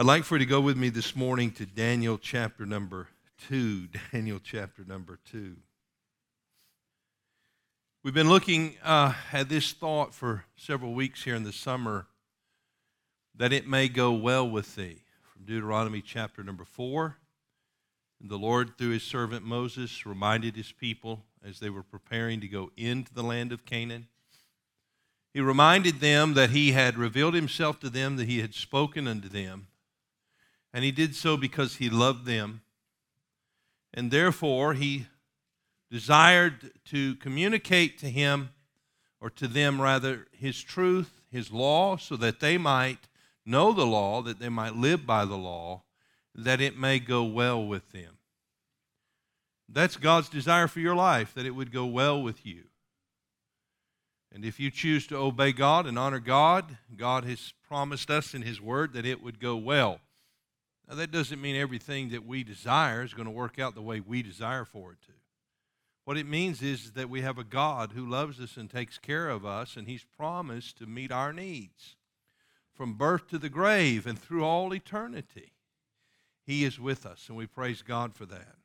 I'd like for you to go with me this morning to Daniel chapter number 2. Daniel chapter number 2. We've been looking uh, at this thought for several weeks here in the summer that it may go well with thee. From Deuteronomy chapter number 4. And the Lord, through his servant Moses, reminded his people as they were preparing to go into the land of Canaan. He reminded them that he had revealed himself to them, that he had spoken unto them. And he did so because he loved them and therefore he desired to communicate to him, or to them rather, his truth, his law, so that they might know the law, that they might live by the law, that it may go well with them. That's God's desire for your life, that it would go well with you. And if you choose to obey God and honor God, God has promised us in His Word that it would go well. Now, that doesn't mean everything that we desire is going to work out the way we desire for it to. What it means is that we have a God who loves us and takes care of us, and He's promised to meet our needs from birth to the grave and through all eternity. He is with us, and we praise God for that.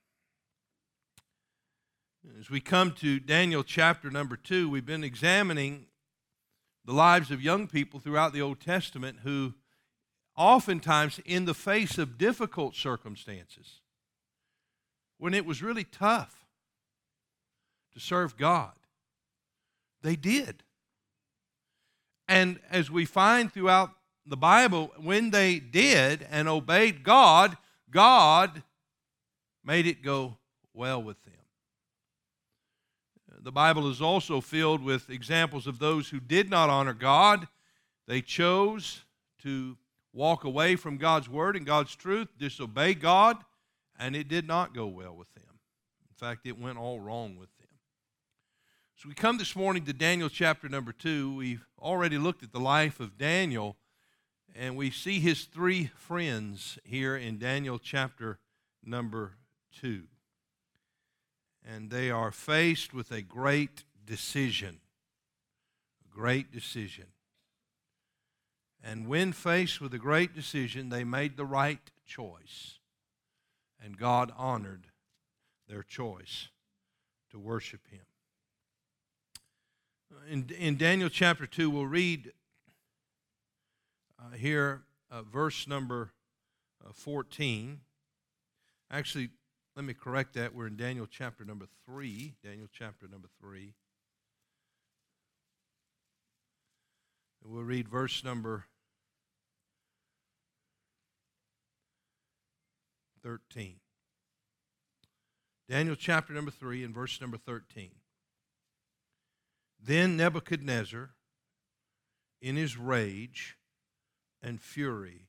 As we come to Daniel chapter number two, we've been examining the lives of young people throughout the Old Testament who oftentimes in the face of difficult circumstances, when it was really tough to serve God, they did. And as we find throughout the Bible, when they did and obeyed God, God made it go well with them. The Bible is also filled with examples of those who did not honor God. They chose to walk away from God's word and God's truth, disobey God, and it did not go well with them. In fact, it went all wrong with them. So we come this morning to Daniel chapter number two. We've already looked at the life of Daniel, and we see his three friends here in Daniel chapter number two. And they are faced with a great decision. A great decision. And when faced with a great decision, they made the right choice. And God honored their choice to worship Him. In, in Daniel chapter 2, we'll read uh, here uh, verse number uh, 14. Actually, let me correct that. We're in Daniel chapter number 3. Daniel chapter number 3. And we'll read verse number 13. Daniel chapter number 3 and verse number 13. Then Nebuchadnezzar, in his rage and fury,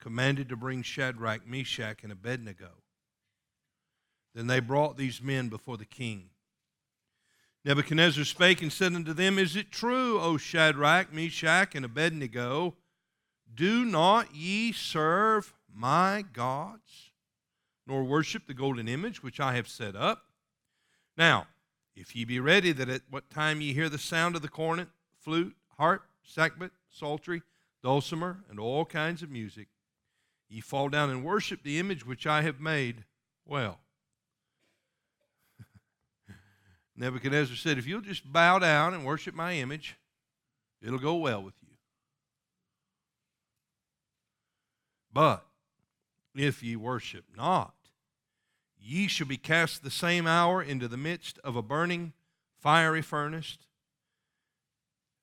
commanded to bring Shadrach, Meshach, and Abednego. Then they brought these men before the king. Nebuchadnezzar spake and said unto them, Is it true, O Shadrach, Meshach, and Abednego? Do not ye serve my gods, nor worship the golden image which I have set up. Now, if ye be ready that at what time ye hear the sound of the cornet, flute, harp, sackbut, psaltery, dulcimer, and all kinds of music, ye fall down and worship the image which I have made, well. Nebuchadnezzar said, If you'll just bow down and worship my image, it'll go well with you. But if ye worship not. Ye shall be cast the same hour into the midst of a burning fiery furnace.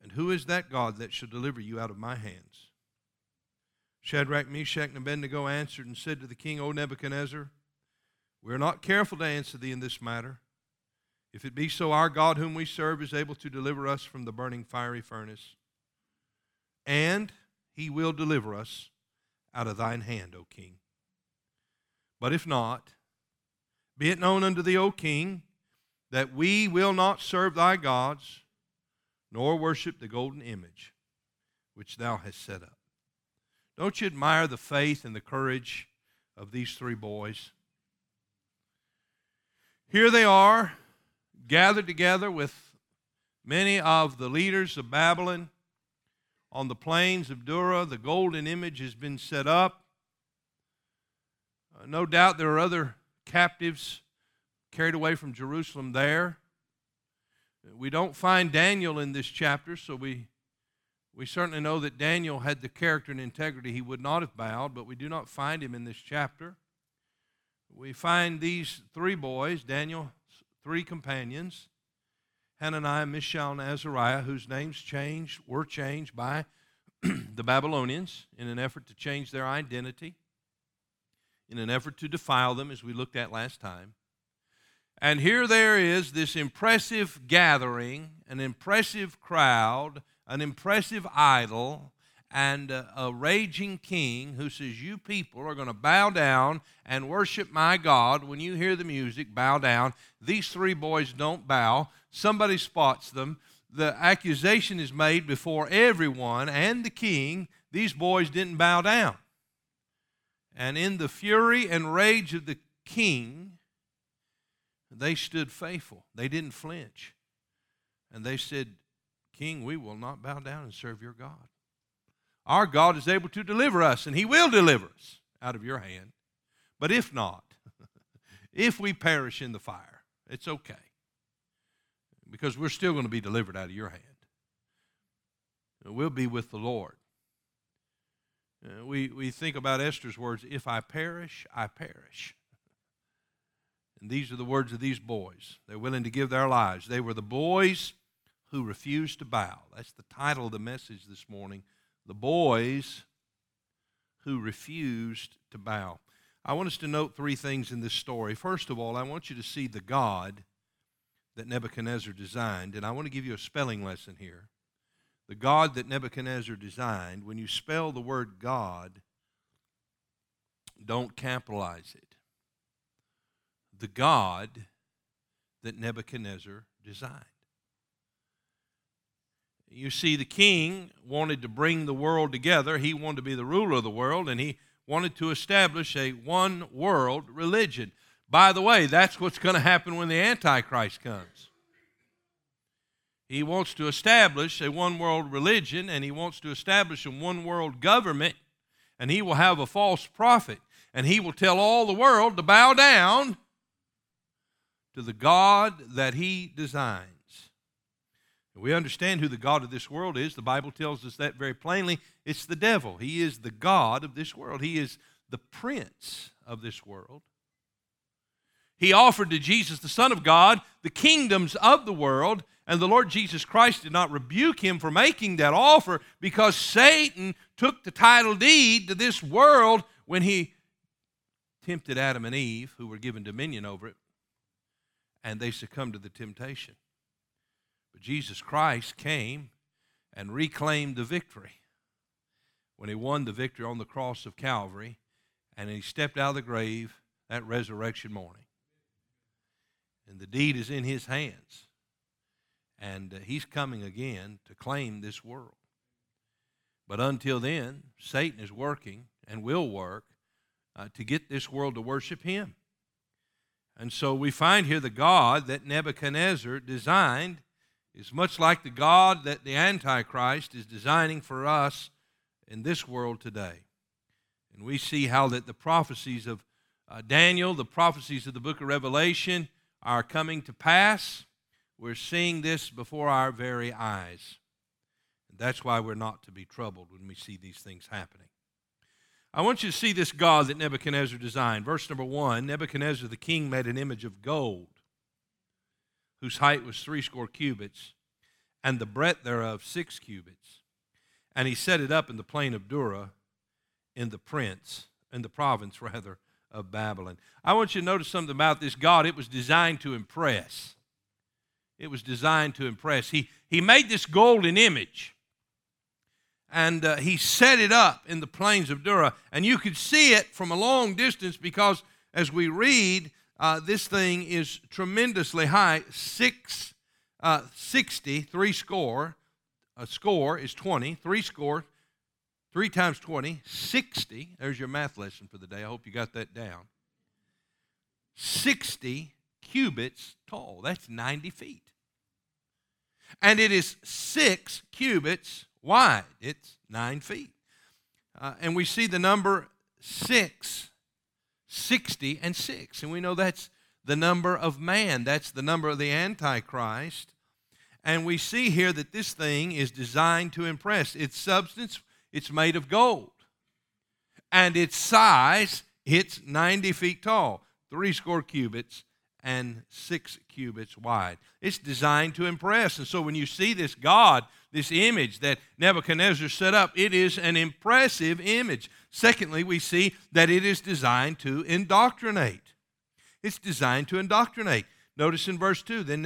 And who is that God that shall deliver you out of my hands? Shadrach, Meshach, and Abednego answered and said to the king, O Nebuchadnezzar, we are not careful to answer thee in this matter. If it be so, our God whom we serve is able to deliver us from the burning fiery furnace, and he will deliver us out of thine hand, O king. But if not, be it known unto thee, O king, that we will not serve thy gods, nor worship the golden image which thou hast set up. Don't you admire the faith and the courage of these three boys? Here they are, gathered together with many of the leaders of Babylon on the plains of Dura. The golden image has been set up. Uh, no doubt there are other captives carried away from Jerusalem there. We don't find Daniel in this chapter, so we, we certainly know that Daniel had the character and integrity he would not have bowed, but we do not find him in this chapter. We find these three boys, Daniel's three companions, Hananiah, Mishael, and Azariah, whose names changed, were changed by the Babylonians in an effort to change their identity, in an effort to defile them, as we looked at last time. And here there is this impressive gathering, an impressive crowd, an impressive idol, and a, a raging king who says, You people are going to bow down and worship my God. When you hear the music, bow down. These three boys don't bow. Somebody spots them. The accusation is made before everyone and the king. These boys didn't bow down. And in the fury and rage of the king, they stood faithful. They didn't flinch. And they said, King, we will not bow down and serve your God. Our God is able to deliver us, and He will deliver us out of your hand. But if not, if we perish in the fire, it's okay. Because we're still going to be delivered out of your hand. We'll be with the Lord. We, we think about Esther's words if I perish, I perish. And these are the words of these boys. They're willing to give their lives. They were the boys who refused to bow. That's the title of the message this morning the boys who refused to bow. I want us to note three things in this story. First of all, I want you to see the God that Nebuchadnezzar designed, and I want to give you a spelling lesson here. The God that Nebuchadnezzar designed, when you spell the word God, don't capitalize it. The God that Nebuchadnezzar designed. You see, the king wanted to bring the world together. He wanted to be the ruler of the world, and he wanted to establish a one world religion. By the way, that's what's going to happen when the Antichrist comes. He wants to establish a one world religion, and he wants to establish a one world government, and he will have a false prophet, and he will tell all the world to bow down to the God that he designs. We understand who the God of this world is. The Bible tells us that very plainly. It's the devil. He is the God of this world, he is the prince of this world. He offered to Jesus, the Son of God, the kingdoms of the world, and the Lord Jesus Christ did not rebuke him for making that offer because Satan took the title deed to this world when he tempted Adam and Eve, who were given dominion over it, and they succumbed to the temptation. But Jesus Christ came and reclaimed the victory when he won the victory on the cross of Calvary and he stepped out of the grave that resurrection morning. And the deed is in his hands. And uh, he's coming again to claim this world. But until then, Satan is working and will work uh, to get this world to worship him. And so we find here the God that Nebuchadnezzar designed is much like the God that the Antichrist is designing for us in this world today. And we see how that the prophecies of uh, Daniel, the prophecies of the book of Revelation are coming to pass. We're seeing this before our very eyes. And that's why we're not to be troubled when we see these things happening. I want you to see this God that Nebuchadnezzar designed. Verse number one Nebuchadnezzar the king made an image of gold whose height was threescore cubits, and the breadth thereof six cubits. And he set it up in the plain of Dura, in the prince, in the province rather, of Babylon. I want you to notice something about this God. It was designed to impress. It was designed to impress. He, he made this golden image. and uh, he set it up in the plains of Dura. And you could see it from a long distance because as we read, uh, this thing is tremendously high six, uh, 60, three score. A score is 20, three score, three times 20, 60. There's your math lesson for the day. I hope you got that down. 60 cubits tall. That's 90 feet. And it is six cubits wide. It's nine feet. Uh, and we see the number six, 60 and six. And we know that's the number of man, that's the number of the Antichrist. And we see here that this thing is designed to impress. Its substance, it's made of gold. And its size, it's 90 feet tall, three score cubits, and six cubits wide. It's designed to impress. And so when you see this God, this image that Nebuchadnezzar set up, it is an impressive image. Secondly, we see that it is designed to indoctrinate. It's designed to indoctrinate. Notice in verse 2 Then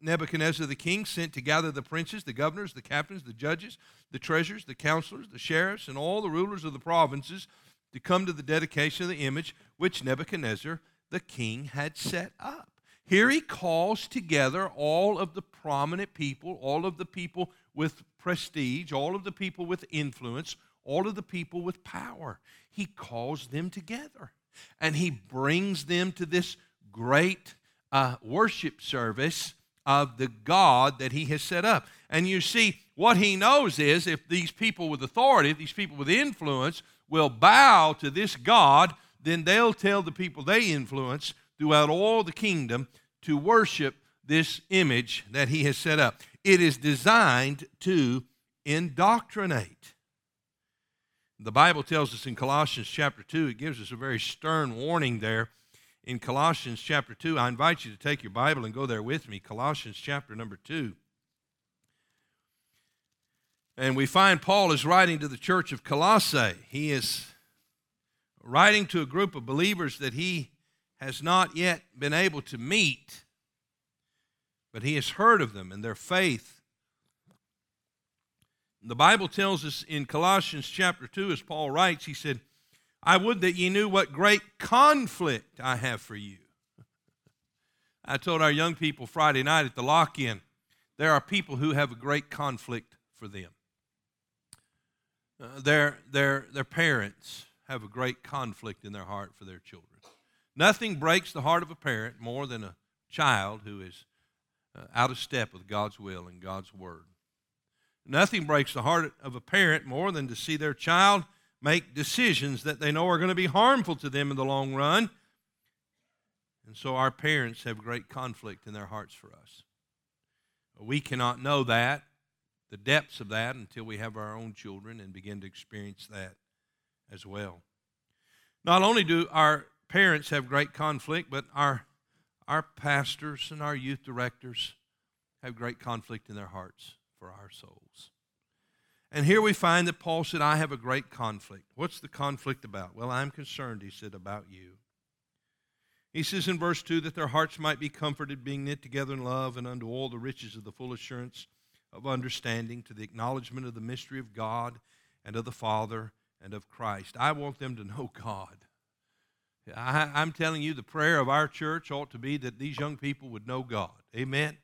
Nebuchadnezzar the king sent to gather the princes, the governors, the captains, the judges, the treasurers, the counselors, the sheriffs, and all the rulers of the provinces to come to the dedication of the image which Nebuchadnezzar the king had set up. Here he calls together all of the prominent people, all of the people with prestige, all of the people with influence, all of the people with power. He calls them together and he brings them to this great uh, worship service of the God that he has set up. And you see, what he knows is if these people with authority, these people with influence, will bow to this God, then they'll tell the people they influence throughout all the kingdom to worship this image that he has set up. It is designed to indoctrinate. The Bible tells us in Colossians chapter 2, it gives us a very stern warning there. In Colossians chapter 2, I invite you to take your Bible and go there with me. Colossians chapter number 2. And we find Paul is writing to the church of Colossae. He is writing to a group of believers that he has not yet been able to meet, but he has heard of them and their faith. The Bible tells us in Colossians chapter 2, as Paul writes, he said, I would that ye knew what great conflict I have for you. I told our young people Friday night at the lock in, there are people who have a great conflict for them. Uh, their, their, their parents, have a great conflict in their heart for their children. Nothing breaks the heart of a parent more than a child who is uh, out of step with God's will and God's word. Nothing breaks the heart of a parent more than to see their child make decisions that they know are going to be harmful to them in the long run. And so our parents have great conflict in their hearts for us. We cannot know that, the depths of that, until we have our own children and begin to experience that as well. Not only do our parents have great conflict, but our, our pastors and our youth directors have great conflict in their hearts for our souls. And here we find that Paul said, I have a great conflict. What's the conflict about? Well, I'm concerned, he said, about you. He says in verse 2 that their hearts might be comforted, being knit together in love, and unto all the riches of the full assurance of understanding, to the acknowledgement of the mystery of God and of the Father and of Christ. I want them to know God. I, am telling you, the prayer of our church ought to be that these young people would know God. Amen.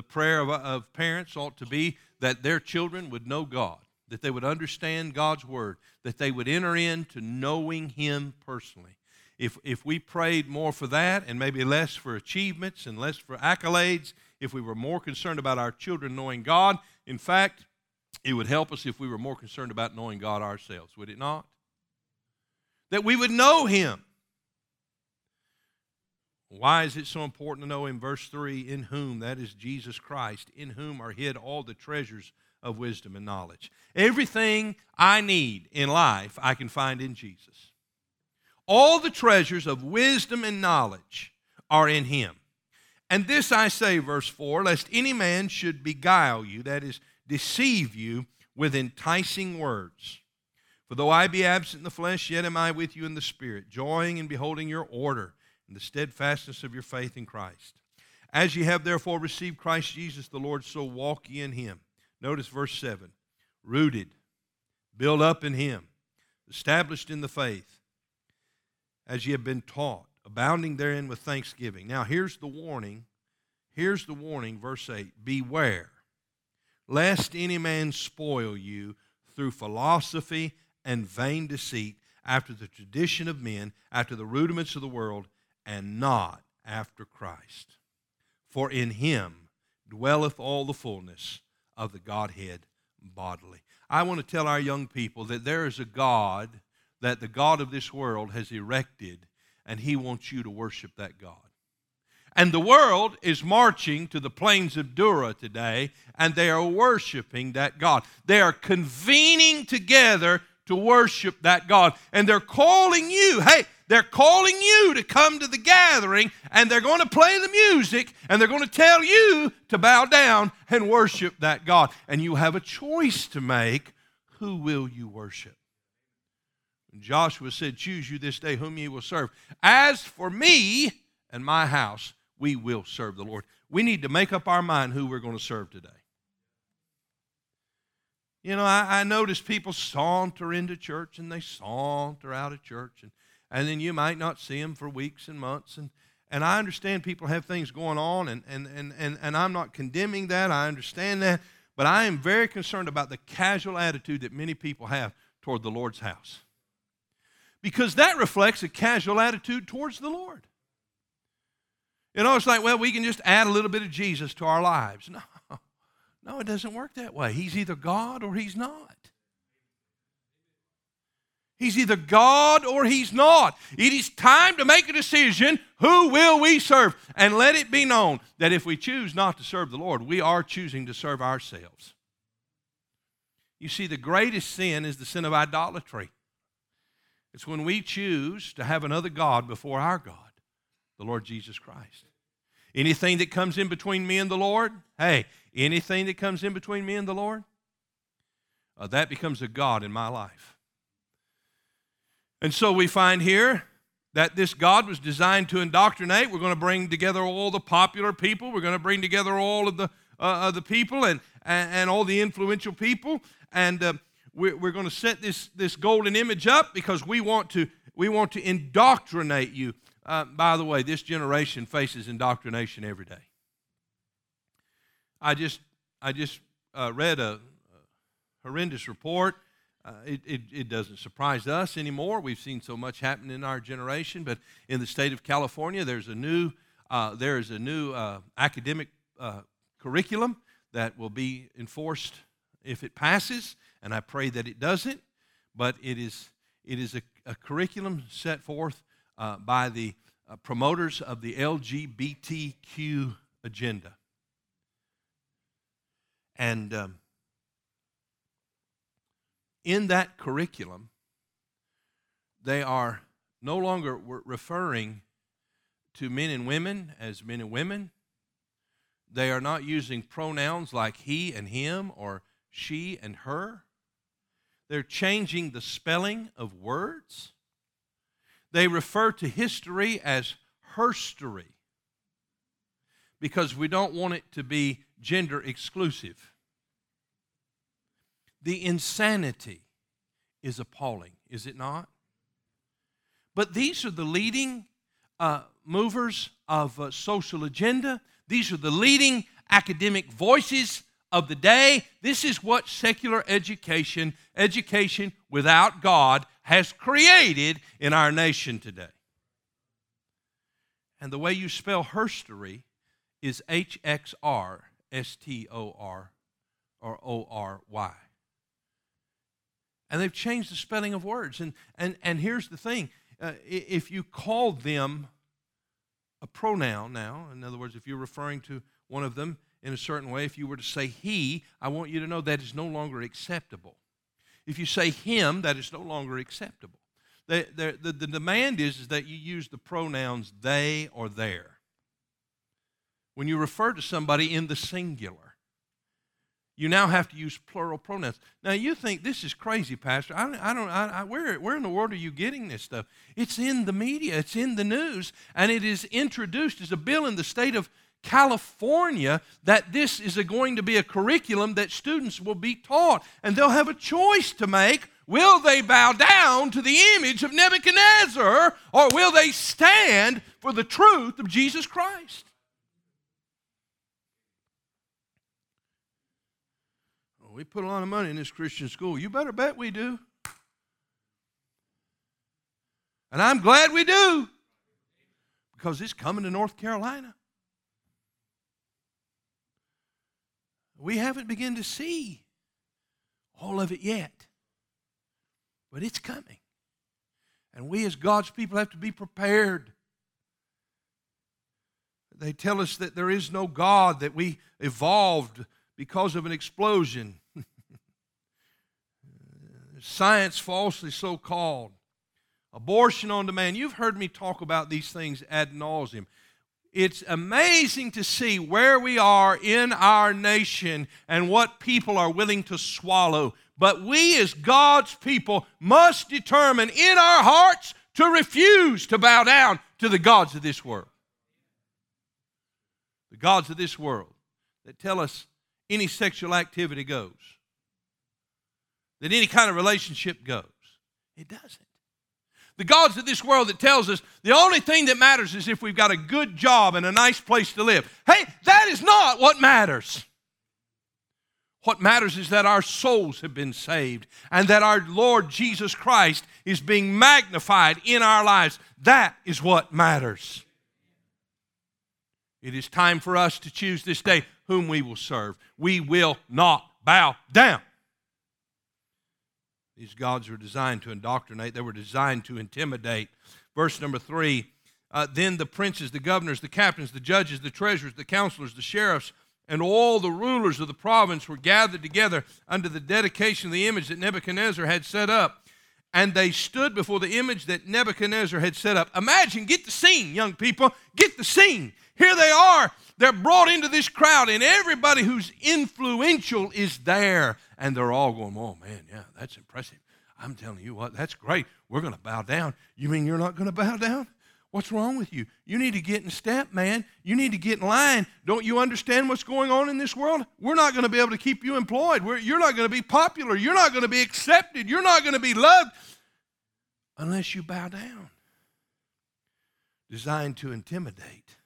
The prayer of, of parents ought to be that their children would know God, that they would understand God's word, that they would enter into knowing Him personally. If, if we prayed more for that and maybe less for achievements and less for accolades, if we were more concerned about our children knowing God, in fact, it would help us if we were more concerned about knowing God ourselves, would it not? That we would know Him. Why is it so important to know in verse 3 in whom, that is Jesus Christ, in whom are hid all the treasures of wisdom and knowledge? Everything I need in life I can find in Jesus. All the treasures of wisdom and knowledge are in Him. And this I say, verse 4, lest any man should beguile you, that is, deceive you with enticing words. For though I be absent in the flesh, yet am I with you in the Spirit, joying and beholding your order and the steadfastness of your faith in Christ. As ye have therefore received Christ Jesus the Lord, so walk ye in him. Notice verse 7 rooted, built up in Him, established in the faith, as ye have been taught, abounding therein with thanksgiving. Now, here's the warning. Here's the warning, verse 8 Beware, lest any man spoil you through philosophy and vain deceit, after the tradition of men, after the rudiments of the world, and not after Christ. For in him dwelleth all the fullness of the Godhead bodily. I want to tell our young people that there is a God that the God of this world has erected, and he wants you to worship that God. And the world is marching to the plains of Dura today, and they are worshiping that God. They are convening together to worship that God. And they're calling you, hey, they're calling you to come to the gathering, and they're going to play the music, and they're going to tell you to bow down and worship that God. And you have a choice to make who will you worship? And Joshua said, Choose you this day whom ye will serve. As for me and my house, we will serve the Lord. We need to make up our mind who we're going to serve today. You know, I, I notice people saunter into church and they saunter out of church, and, and then you might not see them for weeks and months. And, and I understand people have things going on, and, and, and, and, and I'm not condemning that. I understand that. But I am very concerned about the casual attitude that many people have toward the Lord's house. Because that reflects a casual attitude towards the Lord. You know, it's like, well, we can just add a little bit of Jesus to our lives. No. No, it doesn't work that way. He's either God or he's not. He's either God or he's not. It is time to make a decision who will we serve? And let it be known that if we choose not to serve the Lord, we are choosing to serve ourselves. You see, the greatest sin is the sin of idolatry. It's when we choose to have another God before our God, the Lord Jesus Christ. Anything that comes in between me and the Lord, hey, anything that comes in between me and the Lord, uh, that becomes a God in my life. And so we find here that this God was designed to indoctrinate. We're going to bring together all the popular people. We're going to bring together all of the, uh, of the people and, and, and, all the influential people. And uh, we're, we're going to set this, this golden image up because we want to, we want to indoctrinate you. Uh, by the way, this generation faces indoctrination every day. I just, I just uh, read a, a, horrendous report. Uh, it, it, it, doesn't surprise us anymore. We've seen so much happen in our generation. But in the state of California, there's a new, uh, there is a new uh, academic uh, curriculum that will be enforced if it passes, and I pray that it doesn't. But it is, it is a, a curriculum set forth uh, by the promoters of the LGBTQ agenda. And um, in that curriculum, they are no longer referring to men and women as men and women. They are not using pronouns like he and him or she and her. They're changing the spelling of words. They refer to history as herstory because we don't want it to be gender exclusive. The insanity is appalling, is it not? But these are the leading uh, movers of uh, social agenda. These are the leading academic voices of the day. This is what secular education, education without God, has created in our nation today. And the way you spell herstory is H X R S T O R or O R Y. And they've changed the spelling of words. And, and, and here's the thing uh, if you call them a pronoun now, in other words, if you're referring to one of them in a certain way, if you were to say he, I want you to know that is no longer acceptable. If you say him, that is no longer acceptable. The, the, the, the demand is, is that you use the pronouns they or their. When you refer to somebody in the singular, you now have to use plural pronouns. Now you think this is crazy, Pastor. I, I don't. I, I, where, where in the world are you getting this stuff? It's in the media. It's in the news, and it is introduced as a bill in the state of California that this is going to be a curriculum that students will be taught, and they'll have a choice to make. Will they bow down to the image of Nebuchadnezzar, or will they stand for the truth of Jesus Christ? We put a lot of money in this Christian school. You better bet we do. And I'm glad we do because it's coming to North Carolina. We haven't begun to see all of it yet, but it's coming. And we, as God's people, have to be prepared. They tell us that there is no God, that we evolved because of an explosion. Science falsely so called. Abortion on demand. You've heard me talk about these things ad nauseum. It's amazing to see where we are in our nation and what people are willing to swallow. But we, as God's people, must determine in our hearts to refuse to bow down to the gods of this world. The gods of this world that tell us any sexual activity goes, that any kind of relationship goes. It doesn't the gods of this world that tells us the only thing that matters is if we've got a good job and a nice place to live. Hey, that is not what matters. What matters is that our souls have been saved and that our Lord Jesus Christ is being magnified in our lives. That is what matters. It is time for us to choose this day whom we will serve. We will not bow down. These gods were designed to indoctrinate, they were designed to intimidate. Verse number three uh, Then the princes, the governors, the captains, the judges, the treasurers, the counselors, the sheriffs, and all the rulers of the province were gathered together under the dedication of the image that Nebuchadnezzar had set up. And they stood before the image that Nebuchadnezzar had set up. Imagine, get the scene, young people. Get the scene. Here they are. They're brought into this crowd, and everybody who's influential is there. And they're all going, Oh, man, yeah, that's impressive. I'm telling you what, that's great. We're going to bow down. You mean you're not going to bow down? What's wrong with you? You need to get in step, man. You need to get in line. Don't you understand what's going on in this world? We're not going to be able to keep you employed. We're, you're not going to be popular. You're not going to be accepted. You're not going to be loved unless you bow down. Designed to intimidate.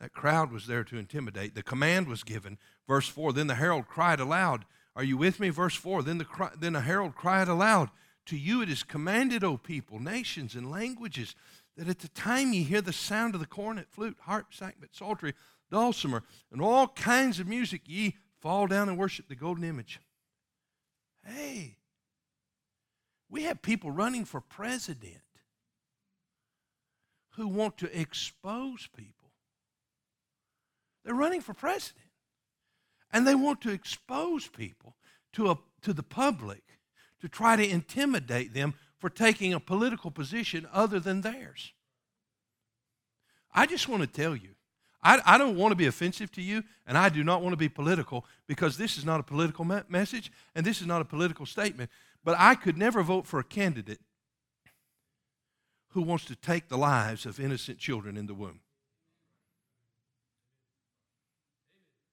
That crowd was there to intimidate. The command was given. Verse 4 Then the herald cried aloud. Are you with me? Verse 4 Then the, then the herald cried aloud. To you it is commanded, O people, nations, and languages, that at the time ye hear the sound of the cornet, flute, harp, sackbut, psaltery, dulcimer, and all kinds of music, ye fall down and worship the golden image. Hey, we have people running for president who want to expose people they're running for president. And they want to expose people to, a, to the public to try to intimidate them for taking a political position other than theirs. I just want to tell you, I, I don't want to be offensive to you, and I do not want to be political because this is not a political me- message and this is not a political statement. But I could never vote for a candidate who wants to take the lives of innocent children in the womb.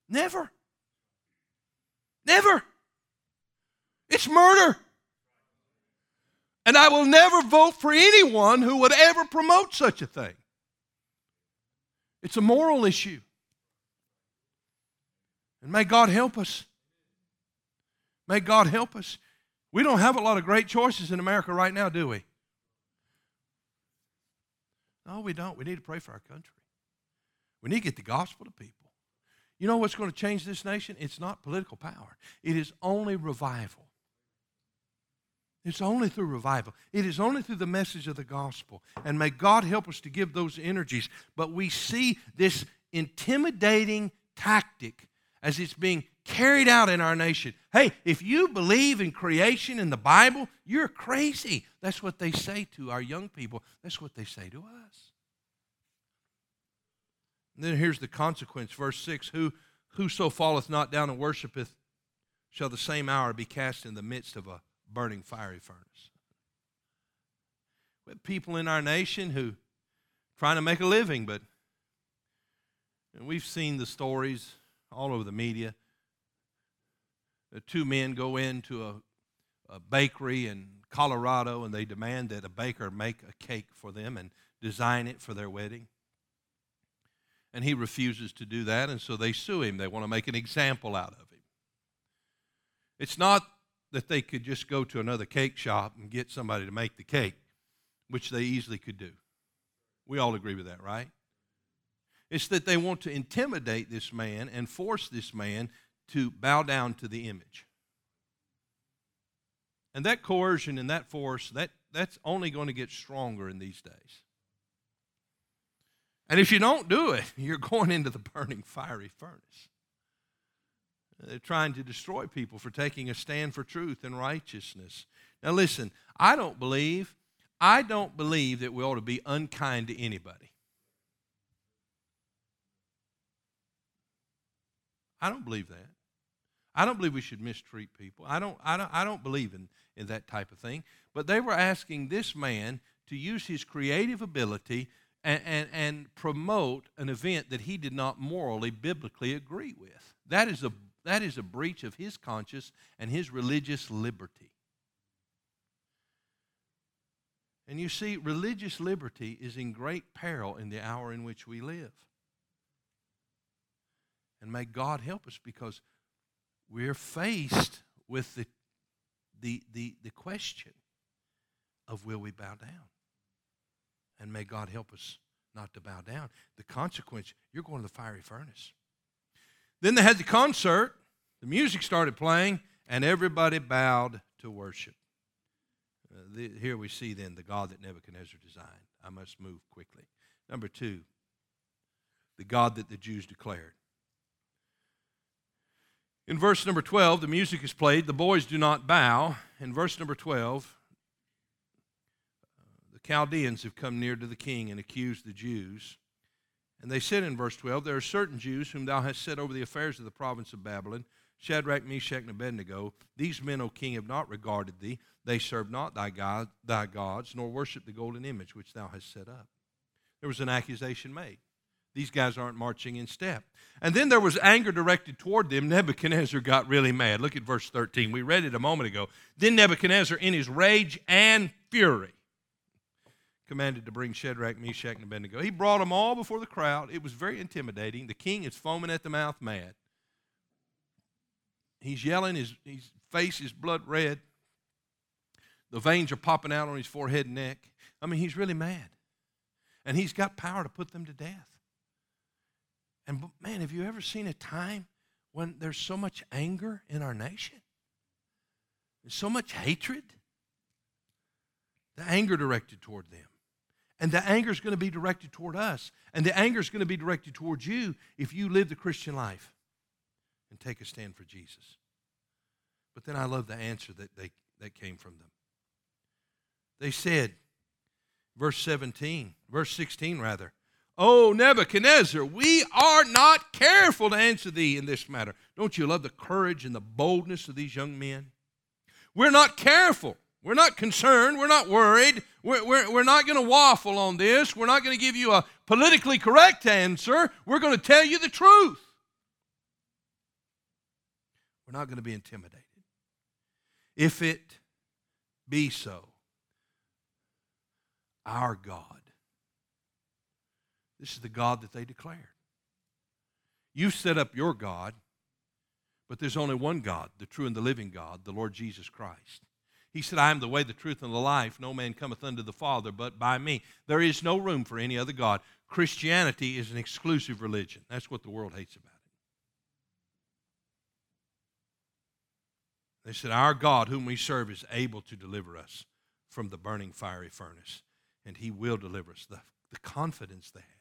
Never. Never. It's murder. And I will never vote for anyone who would ever promote such a thing. It's a moral issue. And may God help us. May God help us. We don't have a lot of great choices in America right now, do we? No, we don't. We need to pray for our country. We need to get the gospel to people. You know what's going to change this nation? It's not political power, it is only revival. It's only through revival. It is only through the message of the gospel. And may God help us to give those energies. But we see this intimidating tactic as it's being carried out in our nation. Hey, if you believe in creation in the Bible, you're crazy. That's what they say to our young people. That's what they say to us. And then here's the consequence, verse 6 Who, Whoso falleth not down and worshipeth shall the same hour be cast in the midst of a burning fiery furnace. We have people in our nation who trying to make a living, but And we've seen the stories all over the media. The two men go into a, a bakery in Colorado and they demand that a baker make a cake for them and design it for their wedding. And he refuses to do that, and so they sue him. They want to make an example out of him. It's not that they could just go to another cake shop and get somebody to make the cake, which they easily could do. We all agree with that, right? It's that they want to intimidate this man and force this man to bow down to the image. And that coercion and that force, that, that's only going to get stronger in these days. And if you don't do it, you're going into the burning fiery furnace. They're trying to destroy people for taking a stand for truth and righteousness. Now listen, I don't believe, I don't believe that we ought to be unkind to anybody. I don't believe that. I don't believe we should mistreat people. I don't, I don't, I don't believe in, in that type of thing. But they were asking this man to use his creative ability and, and, and promote an event that he did not morally, biblically agree with. That is a, that is a breach of his conscience and his religious liberty. And you see, religious liberty is in great peril in the hour in which we live. And may God help us because we're faced with the, the, the, the question of will we bow down? And may God help us not to bow down. The consequence, you're going to the fiery furnace. Then they had the concert, the music started playing, and everybody bowed to worship. Uh, the, here we see then the God that Nebuchadnezzar designed. I must move quickly. Number two, the God that the Jews declared. In verse number 12, the music is played, the boys do not bow. In verse number 12, the Chaldeans have come near to the king and accused the Jews. And they said in verse 12, There are certain Jews whom thou hast set over the affairs of the province of Babylon, Shadrach, Meshach, and Abednego. These men, O king, have not regarded thee. They serve not thy, God, thy gods, nor worship the golden image which thou hast set up. There was an accusation made. These guys aren't marching in step. And then there was anger directed toward them. Nebuchadnezzar got really mad. Look at verse 13. We read it a moment ago. Then Nebuchadnezzar, in his rage and fury, commanded to bring Shadrach, Meshach, and Abednego. He brought them all before the crowd. It was very intimidating. The king is foaming at the mouth, mad. He's yelling, his, his face is blood red. The veins are popping out on his forehead and neck. I mean, he's really mad. And he's got power to put them to death. And man, have you ever seen a time when there's so much anger in our nation? So much hatred? The anger directed toward them. And the anger is going to be directed toward us. And the anger is going to be directed toward you if you live the Christian life and take a stand for Jesus. But then I love the answer that, they, that came from them. They said, verse 17, verse 16 rather, Oh, Nebuchadnezzar, we are not careful to answer thee in this matter. Don't you love the courage and the boldness of these young men? We're not careful. We're not concerned. We're not worried. We're, we're, we're not going to waffle on this. We're not going to give you a politically correct answer. We're going to tell you the truth. We're not going to be intimidated. If it be so, our God this is the God that they declared. You set up your God, but there's only one God, the true and the living God, the Lord Jesus Christ. He said, I am the way, the truth, and the life. No man cometh unto the Father but by me. There is no room for any other God. Christianity is an exclusive religion. That's what the world hates about it. They said, Our God, whom we serve, is able to deliver us from the burning fiery furnace, and he will deliver us. The, the confidence they have.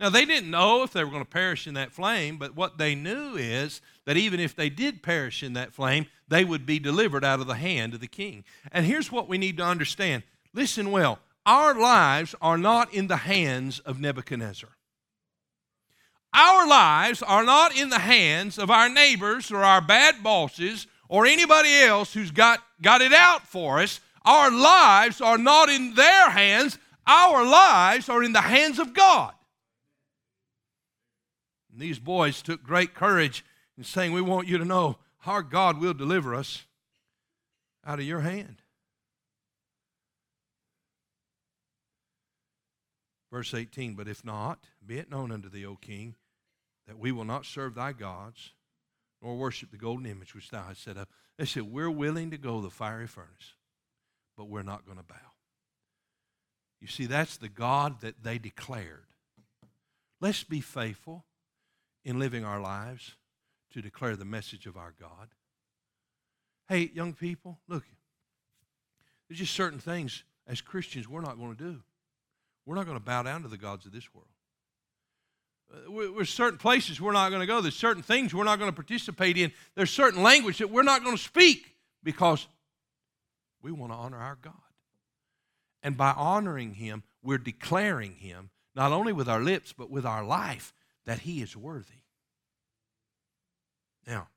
Now, they didn't know if they were going to perish in that flame, but what they knew is that even if they did perish in that flame, they would be delivered out of the hand of the king. And here's what we need to understand listen well our lives are not in the hands of Nebuchadnezzar. Our lives are not in the hands of our neighbors or our bad bosses or anybody else who's got, got it out for us. Our lives are not in their hands. Our lives are in the hands of God. And these boys took great courage in saying, We want you to know our God will deliver us out of your hand. Verse 18, but if not, be it known unto thee, O king, that we will not serve thy gods, nor worship the golden image which thou hast set up. They said, We're willing to go the fiery furnace, but we're not going to bow. You see, that's the God that they declared. Let's be faithful in living our lives to declare the message of our God. Hey, young people, look, there's just certain things as Christians we're not going to do. We're not going to bow down to the gods of this world. Uh, there's certain places we're not going to go. There's certain things we're not going to participate in. There's certain language that we're not going to speak because we want to honor our God. And by honoring Him, we're declaring Him, not only with our lips, but with our life, that He is worthy. Now,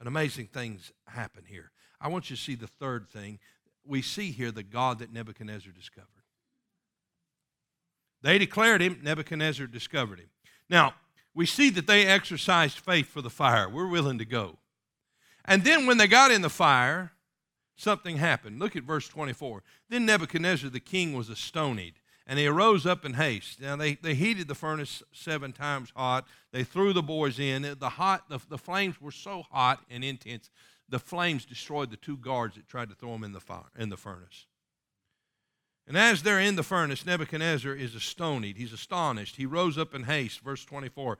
an amazing things happen here. I want you to see the third thing. We see here the God that Nebuchadnezzar discovered. They declared him, Nebuchadnezzar discovered him. Now, we see that they exercised faith for the fire. We're willing to go. And then when they got in the fire, something happened. Look at verse 24. Then Nebuchadnezzar the king was astonied, and he arose up in haste. Now they, they heated the furnace seven times hot. They threw the boys in. The hot the, the flames were so hot and intense, the flames destroyed the two guards that tried to throw them in the fire in the furnace. And as they're in the furnace, Nebuchadnezzar is astonied. He's astonished. He rose up in haste, verse 24,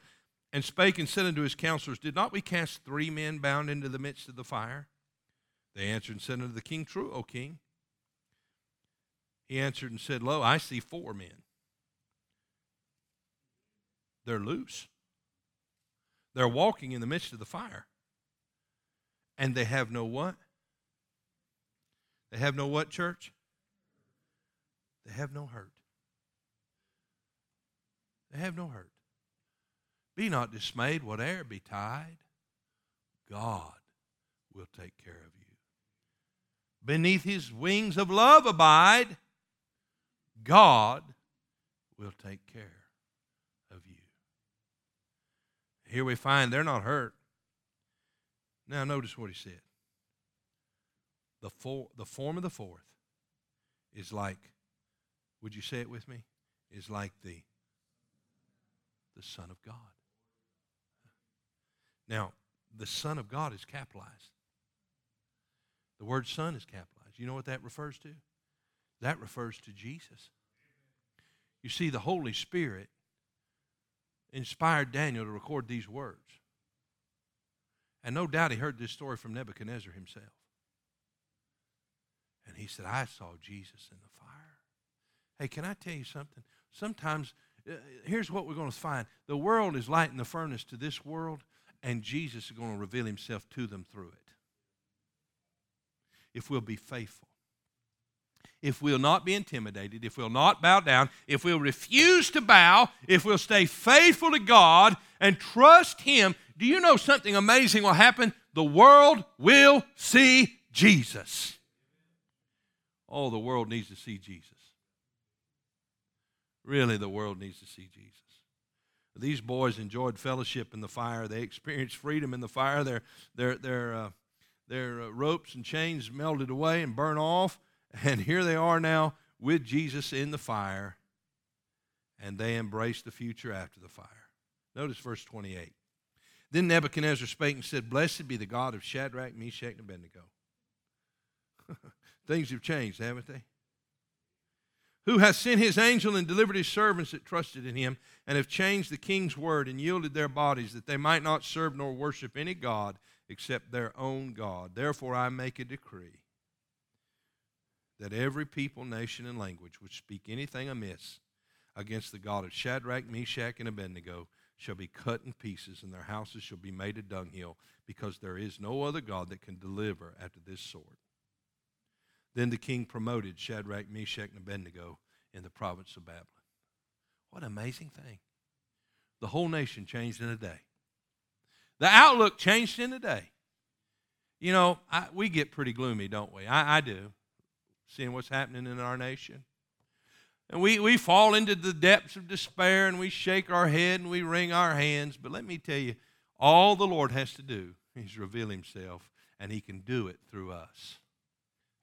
and spake and said unto his counselors, Did not we cast three men bound into the midst of the fire? They answered and said unto the king, True, O king. He answered and said, Lo, I see four men. They're loose. They're walking in the midst of the fire. And they have no what? They have no what, church? They have no hurt. They have no hurt. Be not dismayed, whate'er betide, God will take care of you. Beneath his wings of love abide, God will take care of you. Here we find they're not hurt. Now, notice what he said. The, for, the form of the fourth is like would you say it with me? Is like the, the Son of God. Now, the Son of God is capitalized. The word Son is capitalized. You know what that refers to? That refers to Jesus. You see, the Holy Spirit inspired Daniel to record these words. And no doubt he heard this story from Nebuchadnezzar himself. And he said, I saw Jesus in the fire. Hey, can I tell you something? Sometimes, uh, here's what we're going to find the world is lighting the furnace to this world, and Jesus is going to reveal himself to them through it. If we'll be faithful, if we'll not be intimidated, if we'll not bow down, if we'll refuse to bow, if we'll stay faithful to God and trust Him, do you know something amazing will happen? The world will see Jesus. Oh, the world needs to see Jesus. Really, the world needs to see Jesus. These boys enjoyed fellowship in the fire. They experienced freedom in the fire. Their, their, their, uh, their uh, ropes and chains melted away and burned off. And here they are now with Jesus in the fire. And they embrace the future after the fire. Notice verse 28. Then Nebuchadnezzar spake and said, Blessed be the God of Shadrach, Meshach, and Abednego. Things have changed, haven't they? who has sent his angel and delivered his servants that trusted in him, and have changed the king's word and yielded their bodies, that they might not serve nor worship any God except their own God. Therefore I make a decree that every people, nation, and language which speak anything amiss against the God of Shadrach, Meshach, and Abednego shall be cut in pieces, and their houses shall be made a dunghill, because there is no other God that can deliver after this sort. Then the king promoted Shadrach, Meshach, and Abednego in the province of Babylon. What an amazing thing. The whole nation changed in a day. The outlook changed in a day. You know, I, we get pretty gloomy, don't we? I, I do, seeing what's happening in our nation. And we, we fall into the depths of despair and we shake our head and we wring our hands. But let me tell you, all the Lord has to do is reveal Himself, and He can do it through us.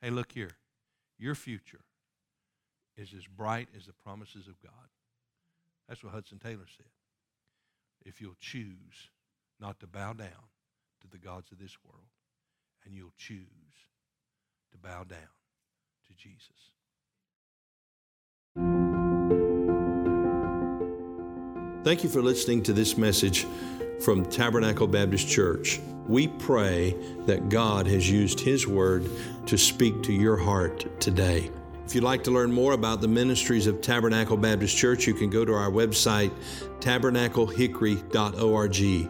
Hey, look here. Your future is as bright as the promises of God. That's what Hudson Taylor said. If you'll choose not to bow down to the gods of this world, and you'll choose to bow down to Jesus. Thank you for listening to this message from Tabernacle Baptist Church. We pray that God has used His Word to speak to your heart today. If you'd like to learn more about the ministries of Tabernacle Baptist Church, you can go to our website, tabernaclehickory.org.